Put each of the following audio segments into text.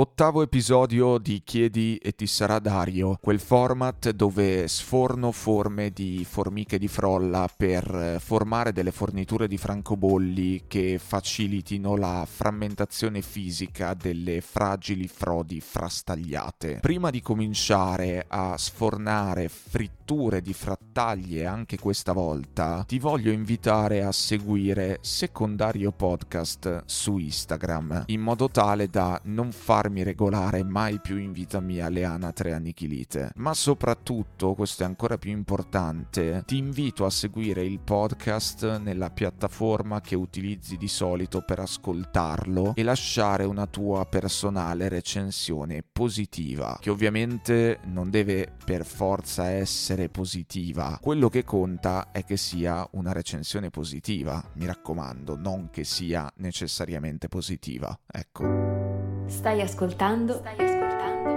Ottavo episodio di Chiedi e ti sarà Dario, quel format dove sforno forme di formiche di frolla per formare delle forniture di francobolli che facilitino la frammentazione fisica delle fragili frodi frastagliate. Prima di cominciare a sfornare fritture di frattaglie anche questa volta, ti voglio invitare a seguire Secondario Podcast su Instagram, in modo tale da non farmi farmi regolare mai più in vita mia le anatre annichilite. Ma soprattutto, questo è ancora più importante, ti invito a seguire il podcast nella piattaforma che utilizzi di solito per ascoltarlo e lasciare una tua personale recensione positiva, che ovviamente non deve per forza essere positiva. Quello che conta è che sia una recensione positiva, mi raccomando, non che sia necessariamente positiva. Ecco. Stai ascoltando? Stai ascoltando?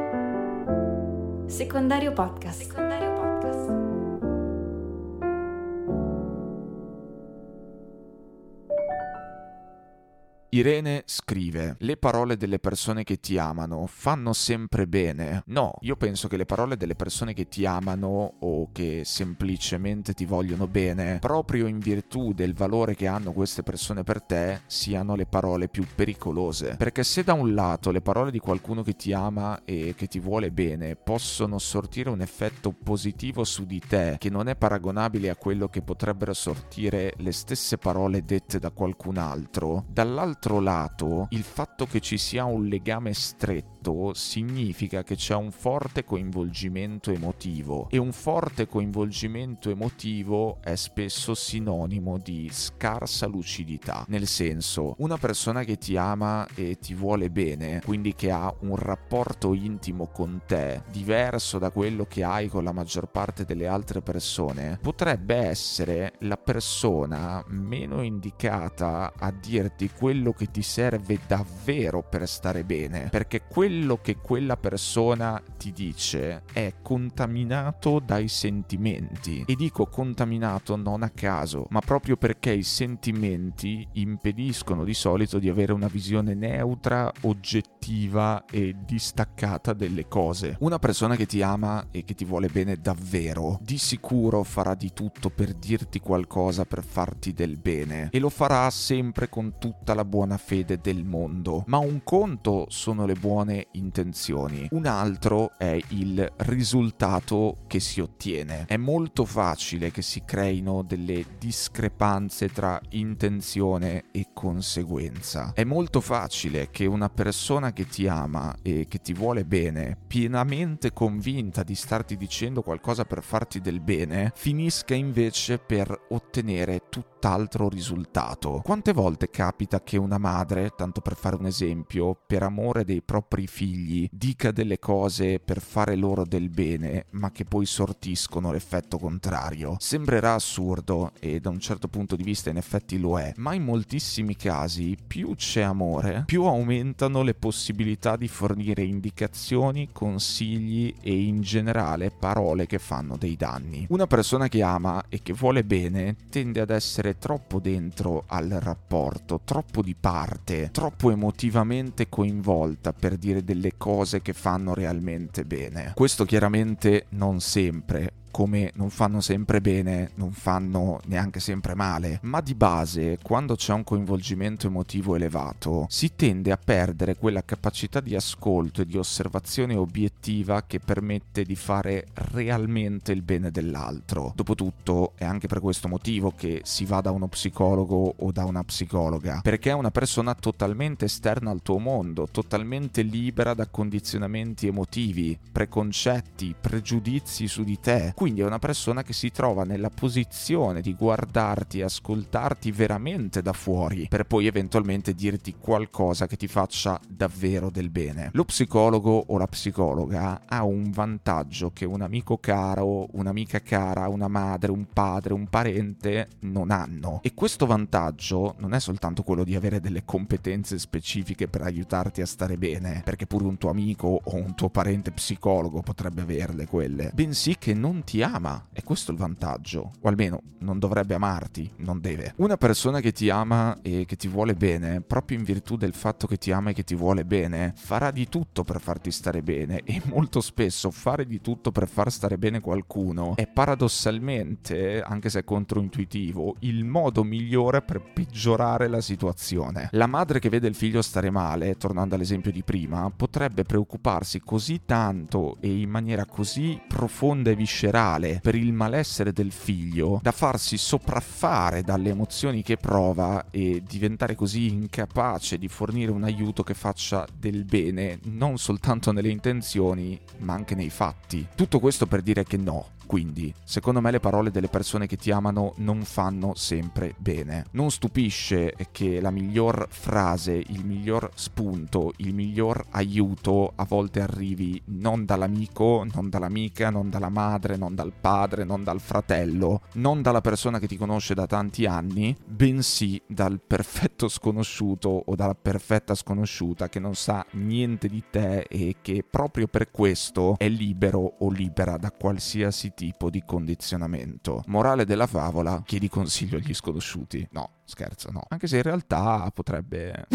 Secondario Podcast. Secondario Irene scrive: Le parole delle persone che ti amano fanno sempre bene. No, io penso che le parole delle persone che ti amano o che semplicemente ti vogliono bene, proprio in virtù del valore che hanno queste persone per te, siano le parole più pericolose. Perché se da un lato le parole di qualcuno che ti ama e che ti vuole bene possono sortire un effetto positivo su di te che non è paragonabile a quello che potrebbero sortire le stesse parole dette da qualcun altro, dall'altro dall'altro lato il fatto che ci sia un legame stretto significa che c'è un forte coinvolgimento emotivo e un forte coinvolgimento emotivo è spesso sinonimo di scarsa lucidità, nel senso una persona che ti ama e ti vuole bene, quindi che ha un rapporto intimo con te diverso da quello che hai con la maggior parte delle altre persone, potrebbe essere la persona meno indicata a dirti quello che ti serve davvero per stare bene, perché quello che quella persona ti dice è contaminato dai sentimenti. E dico contaminato non a caso, ma proprio perché i sentimenti impediscono di solito di avere una visione neutra, oggettiva e distaccata delle cose. Una persona che ti ama e che ti vuole bene davvero, di sicuro farà di tutto per dirti qualcosa per farti del bene e lo farà sempre con tutta la buona fede del mondo, ma un conto sono le buone intenzioni, un altro è il risultato che si ottiene. È molto facile che si creino delle discrepanze tra intenzione e conseguenza. È molto facile che una persona che ti ama e che ti vuole bene, pienamente convinta di starti dicendo qualcosa per farti del bene, finisca invece per ottenere tutt'altro risultato. Quante volte capita che una madre, tanto per fare un esempio, per amore dei propri figli, dica delle cose per fare loro del bene, ma che poi sortiscono l'effetto contrario. Sembrerà assurdo, e da un certo punto di vista in effetti lo è, ma in moltissimi casi più c'è amore, più aumentano le possibilità di fornire indicazioni, consigli e in generale parole che fanno dei danni. Una persona che ama e che vuole bene tende ad essere troppo dentro al rapporto, troppo di parte, troppo emotivamente coinvolta per dire delle cose che fanno realmente bene. Questo chiaramente non sempre, come non fanno sempre bene, non fanno neanche sempre male, ma di base, quando c'è un coinvolgimento emotivo elevato, si tende a perdere quella capacità di ascolto e di osservazione obiettiva che permette di fare realmente il bene dell'altro. Dopotutto è anche per questo motivo che si va da uno psicologo o da una psicologa, perché è una persona totalmente esterna al tuo mondo, totalmente libera da condizionamenti emotivi, preconcetti, pregiudizi su di te quindi è una persona che si trova nella posizione di guardarti e ascoltarti veramente da fuori per poi eventualmente dirti qualcosa che ti faccia davvero del bene. Lo psicologo o la psicologa ha un vantaggio che un amico caro, un'amica cara, una madre, un padre, un parente non hanno e questo vantaggio non è soltanto quello di avere delle competenze specifiche per aiutarti a stare bene, perché pure un tuo amico o un tuo parente psicologo potrebbe averle quelle, bensì che non ti ama, e questo è il vantaggio, o almeno non dovrebbe amarti, non deve. Una persona che ti ama e che ti vuole bene, proprio in virtù del fatto che ti ama e che ti vuole bene, farà di tutto per farti stare bene e molto spesso fare di tutto per far stare bene qualcuno è paradossalmente, anche se è controintuitivo, il modo migliore per peggiorare la situazione. La madre che vede il figlio stare male, tornando all'esempio di prima, potrebbe preoccuparsi così tanto e in maniera così profonda e viscerale per il malessere del figlio da farsi sopraffare dalle emozioni che prova e diventare così incapace di fornire un aiuto che faccia del bene non soltanto nelle intenzioni ma anche nei fatti. Tutto questo per dire che no, quindi, secondo me le parole delle persone che ti amano non fanno sempre bene. Non stupisce che la miglior frase, il miglior spunto, il miglior aiuto a volte arrivi non dall'amico, non dall'amica, non dalla madre, non dal padre, non dal fratello, non dalla persona che ti conosce da tanti anni, bensì dal perfetto sconosciuto o dalla perfetta sconosciuta che non sa niente di te e che proprio per questo è libero o libera da qualsiasi tipo di condizionamento. Morale della favola, chiedi consiglio agli sconosciuti. No, scherzo, no. Anche se in realtà potrebbe...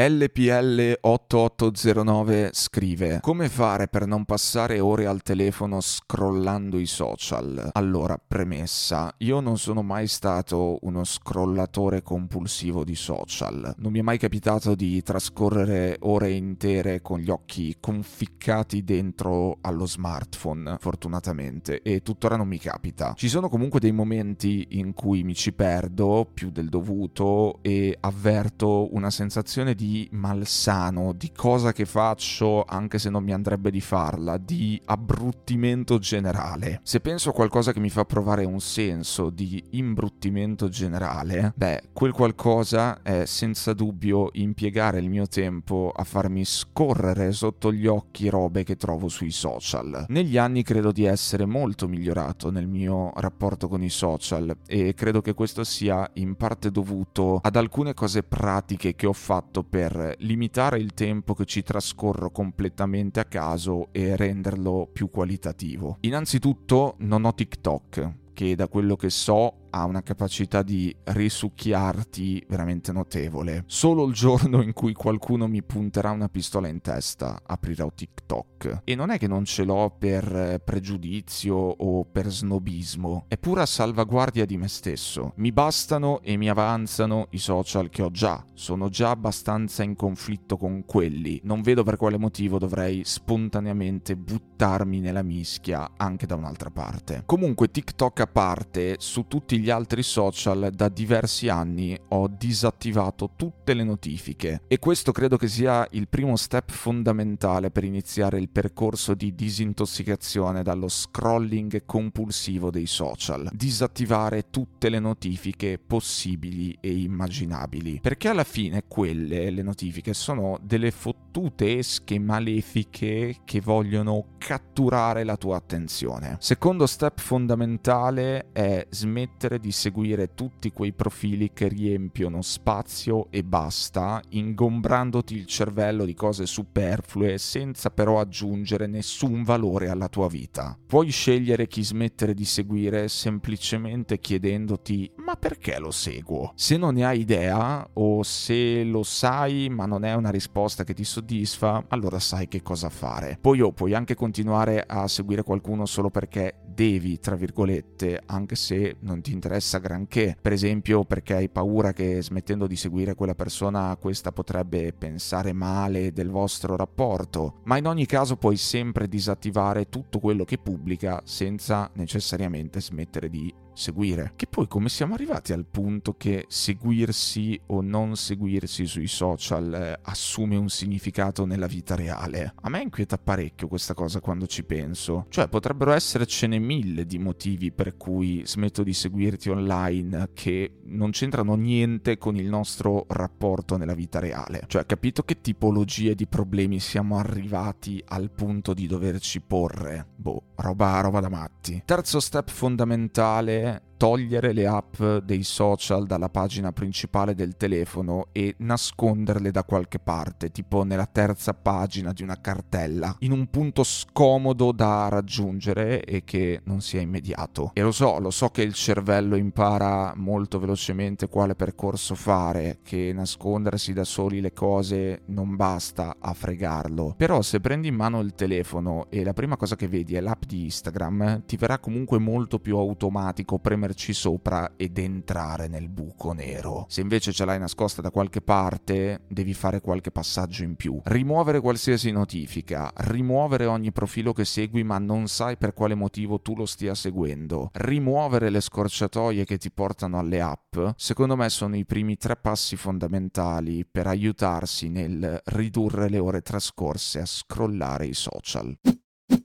LPL8809 scrive Come fare per non passare ore al telefono scrollando i social? Allora, premessa, io non sono mai stato uno scrollatore compulsivo di social. Non mi è mai capitato di trascorrere ore intere con gli occhi conficcati dentro allo smartphone, fortunatamente, e tuttora non mi capita. Ci sono comunque dei momenti in cui mi ci perdo più del dovuto e avverto una sensazione di malsano, di cosa che faccio anche se non mi andrebbe di farla, di abbruttimento generale. Se penso a qualcosa che mi fa provare un senso di imbruttimento generale, beh, quel qualcosa è senza dubbio impiegare il mio tempo a farmi scorrere sotto gli occhi robe che trovo sui social. Negli anni credo di essere molto migliorato nel mio rapporto con i social e credo che questo sia in parte dovuto ad alcune cose pratiche che ho fatto per per limitare il tempo che ci trascorro completamente a caso e renderlo più qualitativo. Innanzitutto non ho TikTok, che da quello che so ha una capacità di risucchiarti veramente notevole. Solo il giorno in cui qualcuno mi punterà una pistola in testa aprirò TikTok. E non è che non ce l'ho per pregiudizio o per snobismo, è pura salvaguardia di me stesso. Mi bastano e mi avanzano i social che ho già, sono già abbastanza in conflitto con quelli. Non vedo per quale motivo dovrei spontaneamente buttarmi nella mischia anche da un'altra parte. Comunque TikTok a parte, su tutti gli altri social da diversi anni ho disattivato tutte le notifiche e questo credo che sia il primo step fondamentale per iniziare il percorso di disintossicazione dallo scrolling compulsivo dei social. Disattivare tutte le notifiche possibili e immaginabili, perché alla fine quelle, le notifiche, sono delle fottute esche malefiche che vogliono catturare la tua attenzione. Secondo step fondamentale è smettere smettere di seguire tutti quei profili che riempiono spazio e basta, ingombrandoti il cervello di cose superflue senza però aggiungere nessun valore alla tua vita. Puoi scegliere chi smettere di seguire semplicemente chiedendoti ma perché lo seguo? Se non ne hai idea o se lo sai ma non è una risposta che ti soddisfa, allora sai che cosa fare. Poi oh, puoi anche continuare a seguire qualcuno solo perché devi, tra virgolette, anche se non ti interessa granché. Per esempio perché hai paura che smettendo di seguire quella persona questa potrebbe pensare male del vostro rapporto. Ma in ogni caso puoi sempre disattivare tutto quello che pubblica senza necessariamente smettere di seguire. Che poi come siamo arrivati al punto che seguirsi o non seguirsi sui social eh, assume un significato nella vita reale? A me inquieta parecchio questa cosa quando ci penso. Cioè potrebbero essercene mille di motivi per cui smetto di seguirti online che non c'entrano niente con il nostro rapporto nella vita reale. Cioè capito che tipologie di problemi siamo arrivati al punto di doverci porre? Boh, roba, roba da matti. Terzo step fondamentale event. Togliere le app dei social dalla pagina principale del telefono e nasconderle da qualche parte, tipo nella terza pagina di una cartella, in un punto scomodo da raggiungere e che non sia immediato. E lo so, lo so che il cervello impara molto velocemente quale percorso fare, che nascondersi da soli le cose non basta a fregarlo. Però se prendi in mano il telefono e la prima cosa che vedi è l'app di Instagram, ti verrà comunque molto più automatico premere metterci sopra ed entrare nel buco nero. Se invece ce l'hai nascosta da qualche parte, devi fare qualche passaggio in più. Rimuovere qualsiasi notifica, rimuovere ogni profilo che segui ma non sai per quale motivo tu lo stia seguendo, rimuovere le scorciatoie che ti portano alle app, secondo me sono i primi tre passi fondamentali per aiutarsi nel ridurre le ore trascorse a scrollare i social.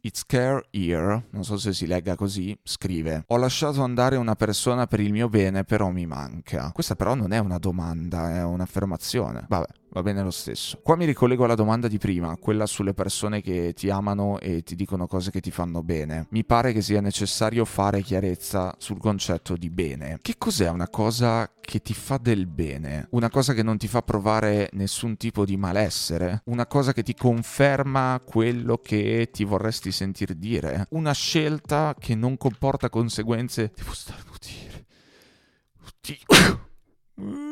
It's Care Here, non so se si legga così, scrive Ho lasciato andare una persona per il mio bene, però mi manca. Questa però non è una domanda, è un'affermazione. Vabbè, va bene lo stesso. Qua mi ricollego alla domanda di prima, quella sulle persone che ti amano e ti dicono cose che ti fanno bene. Mi pare che sia necessario fare chiarezza sul concetto di bene. Che cos'è una cosa che ti fa del bene? Una cosa che non ti fa provare nessun tipo di malessere? Una cosa che ti conferma quello che ti vorresti sentir dire? Una scelta che non comporta conseguenze? Devo starnutire. Oddio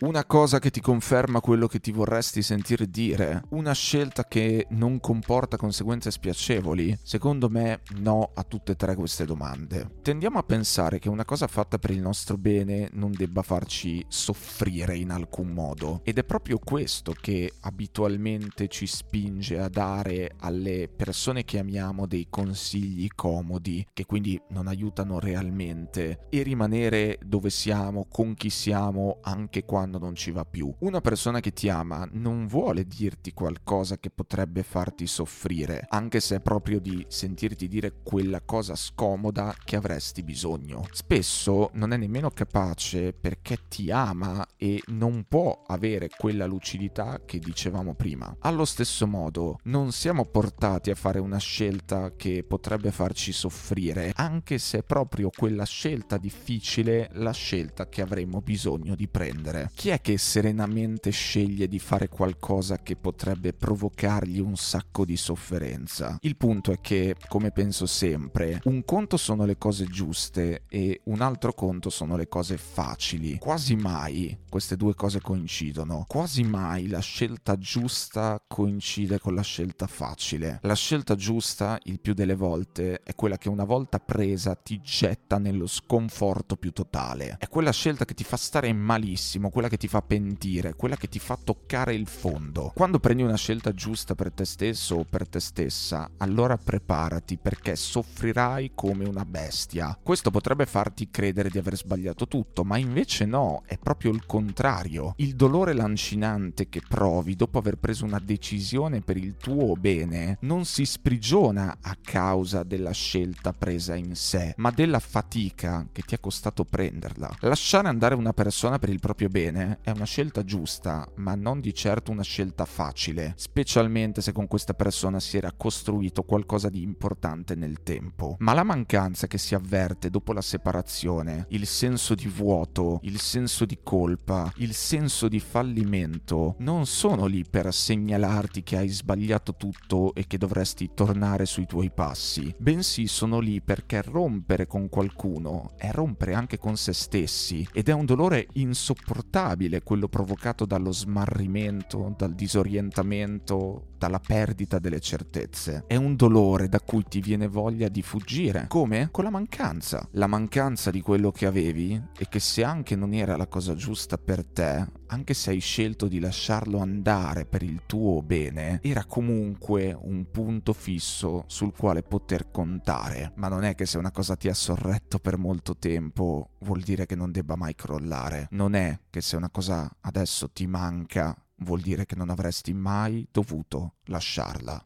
una cosa che ti conferma quello che ti vorresti sentire dire, una scelta che non comporta conseguenze spiacevoli? Secondo me no a tutte e tre queste domande. Tendiamo a pensare che una cosa fatta per il nostro bene non debba farci soffrire in alcun modo ed è proprio questo che abitualmente ci spinge a dare alle persone che amiamo dei consigli comodi che quindi non aiutano realmente e rimanere dove siamo, con chi siamo anche quando quando non ci va più. Una persona che ti ama non vuole dirti qualcosa che potrebbe farti soffrire, anche se è proprio di sentirti dire quella cosa scomoda che avresti bisogno. Spesso non è nemmeno capace perché ti ama e non può avere quella lucidità che dicevamo prima. Allo stesso modo, non siamo portati a fare una scelta che potrebbe farci soffrire, anche se è proprio quella scelta difficile la scelta che avremo bisogno di prendere chi è che serenamente sceglie di fare qualcosa che potrebbe provocargli un sacco di sofferenza? Il punto è che, come penso sempre, un conto sono le cose giuste e un altro conto sono le cose facili. Quasi mai queste due cose coincidono. Quasi mai la scelta giusta coincide con la scelta facile. La scelta giusta, il più delle volte, è quella che una volta presa ti getta nello sconforto più totale. È quella scelta che ti fa stare malissimo, quella che ti fa pentire, quella che ti fa toccare il fondo. Quando prendi una scelta giusta per te stesso o per te stessa, allora preparati perché soffrirai come una bestia. Questo potrebbe farti credere di aver sbagliato tutto, ma invece no, è proprio il contrario. Il dolore lancinante che provi dopo aver preso una decisione per il tuo bene non si sprigiona a causa della scelta presa in sé, ma della fatica che ti è costato prenderla. Lasciare andare una persona per il proprio bene bene è una scelta giusta, ma non di certo una scelta facile, specialmente se con questa persona si era costruito qualcosa di importante nel tempo. Ma la mancanza che si avverte dopo la separazione, il senso di vuoto, il senso di colpa, il senso di fallimento, non sono lì per segnalarti che hai sbagliato tutto e che dovresti tornare sui tuoi passi, bensì sono lì perché rompere con qualcuno è rompere anche con se stessi ed è un dolore insopportabile quello provocato dallo smarrimento, dal disorientamento tutta la perdita delle certezze. È un dolore da cui ti viene voglia di fuggire. Come? Con la mancanza. La mancanza di quello che avevi e che se anche non era la cosa giusta per te, anche se hai scelto di lasciarlo andare per il tuo bene, era comunque un punto fisso sul quale poter contare. Ma non è che se una cosa ti ha sorretto per molto tempo vuol dire che non debba mai crollare. Non è che se una cosa adesso ti manca vuol dire che non avresti mai dovuto lasciarla.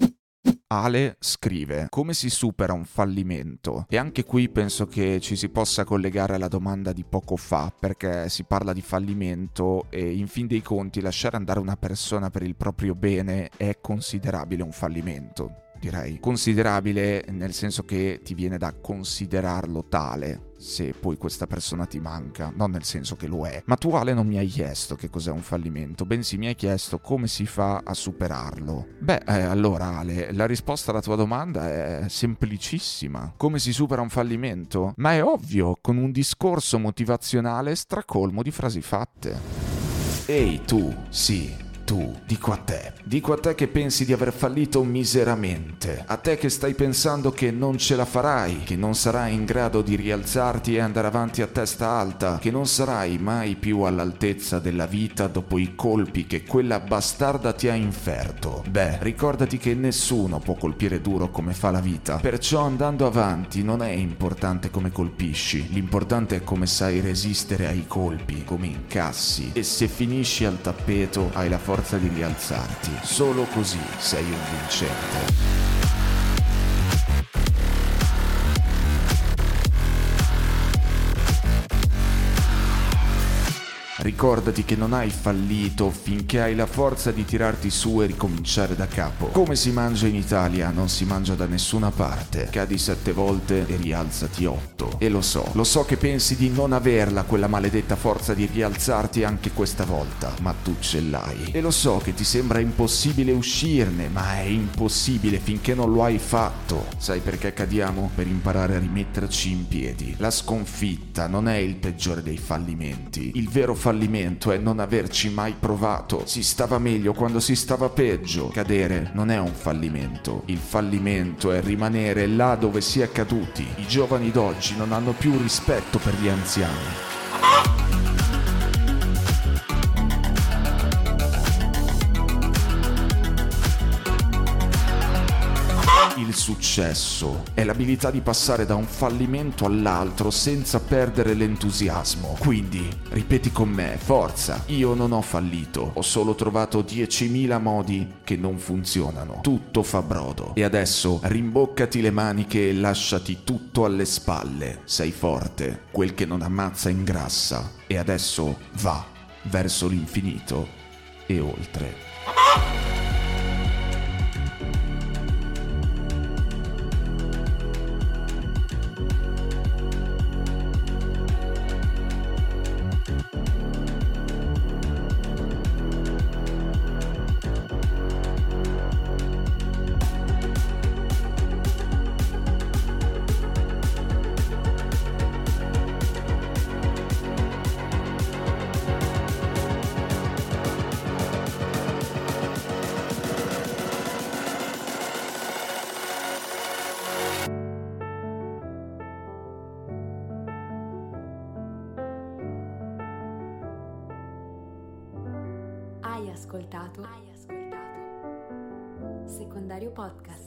Ale scrive come si supera un fallimento e anche qui penso che ci si possa collegare alla domanda di poco fa perché si parla di fallimento e in fin dei conti lasciare andare una persona per il proprio bene è considerabile un fallimento direi considerabile nel senso che ti viene da considerarlo tale se poi questa persona ti manca, non nel senso che lo è. Ma tu Ale non mi hai chiesto che cos'è un fallimento, bensì mi hai chiesto come si fa a superarlo. Beh, eh, allora Ale, la risposta alla tua domanda è semplicissima. Come si supera un fallimento? Ma è ovvio, con un discorso motivazionale stracolmo di frasi fatte. Ehi tu, sì, tu, dico a te, dico a te che pensi di aver fallito miseramente, a te che stai pensando che non ce la farai, che non sarai in grado di rialzarti e andare avanti a testa alta, che non sarai mai più all'altezza della vita dopo i colpi che quella bastarda ti ha inferto. Beh, ricordati che nessuno può colpire duro come fa la vita, perciò andando avanti non è importante come colpisci, l'importante è come sai resistere ai colpi, come incassi, e se finisci al tappeto hai la forza forza di rialzarti. Solo così sei un vincente. Ricordati che non hai fallito finché hai la forza di tirarti su e ricominciare da capo. Come si mangia in Italia, non si mangia da nessuna parte. Cadi sette volte e rialzati otto. E lo so, lo so che pensi di non averla quella maledetta forza di rialzarti anche questa volta, ma tu ce l'hai. E lo so che ti sembra impossibile uscirne, ma è impossibile finché non lo hai fatto. Sai perché cadiamo? Per imparare a rimetterci in piedi. La sconfitta non è il peggiore dei fallimenti. Il vero fallimento è non averci mai provato. Si stava meglio quando si stava peggio. Cadere non è un fallimento. Il fallimento è rimanere là dove si è caduti. I giovani d'oggi non hanno più rispetto per gli anziani. Il successo è l'abilità di passare da un fallimento all'altro senza perdere l'entusiasmo. Quindi, ripeti con me, forza, io non ho fallito, ho solo trovato 10.000 modi che non funzionano. Tutto fa brodo. E adesso rimboccati le maniche e lasciati tutto alle spalle. Sei forte, quel che non ammazza ingrassa. E adesso va verso l'infinito e oltre. Ascoltato? Hai ascoltato? Secondario Podcast. Secondario Podcast.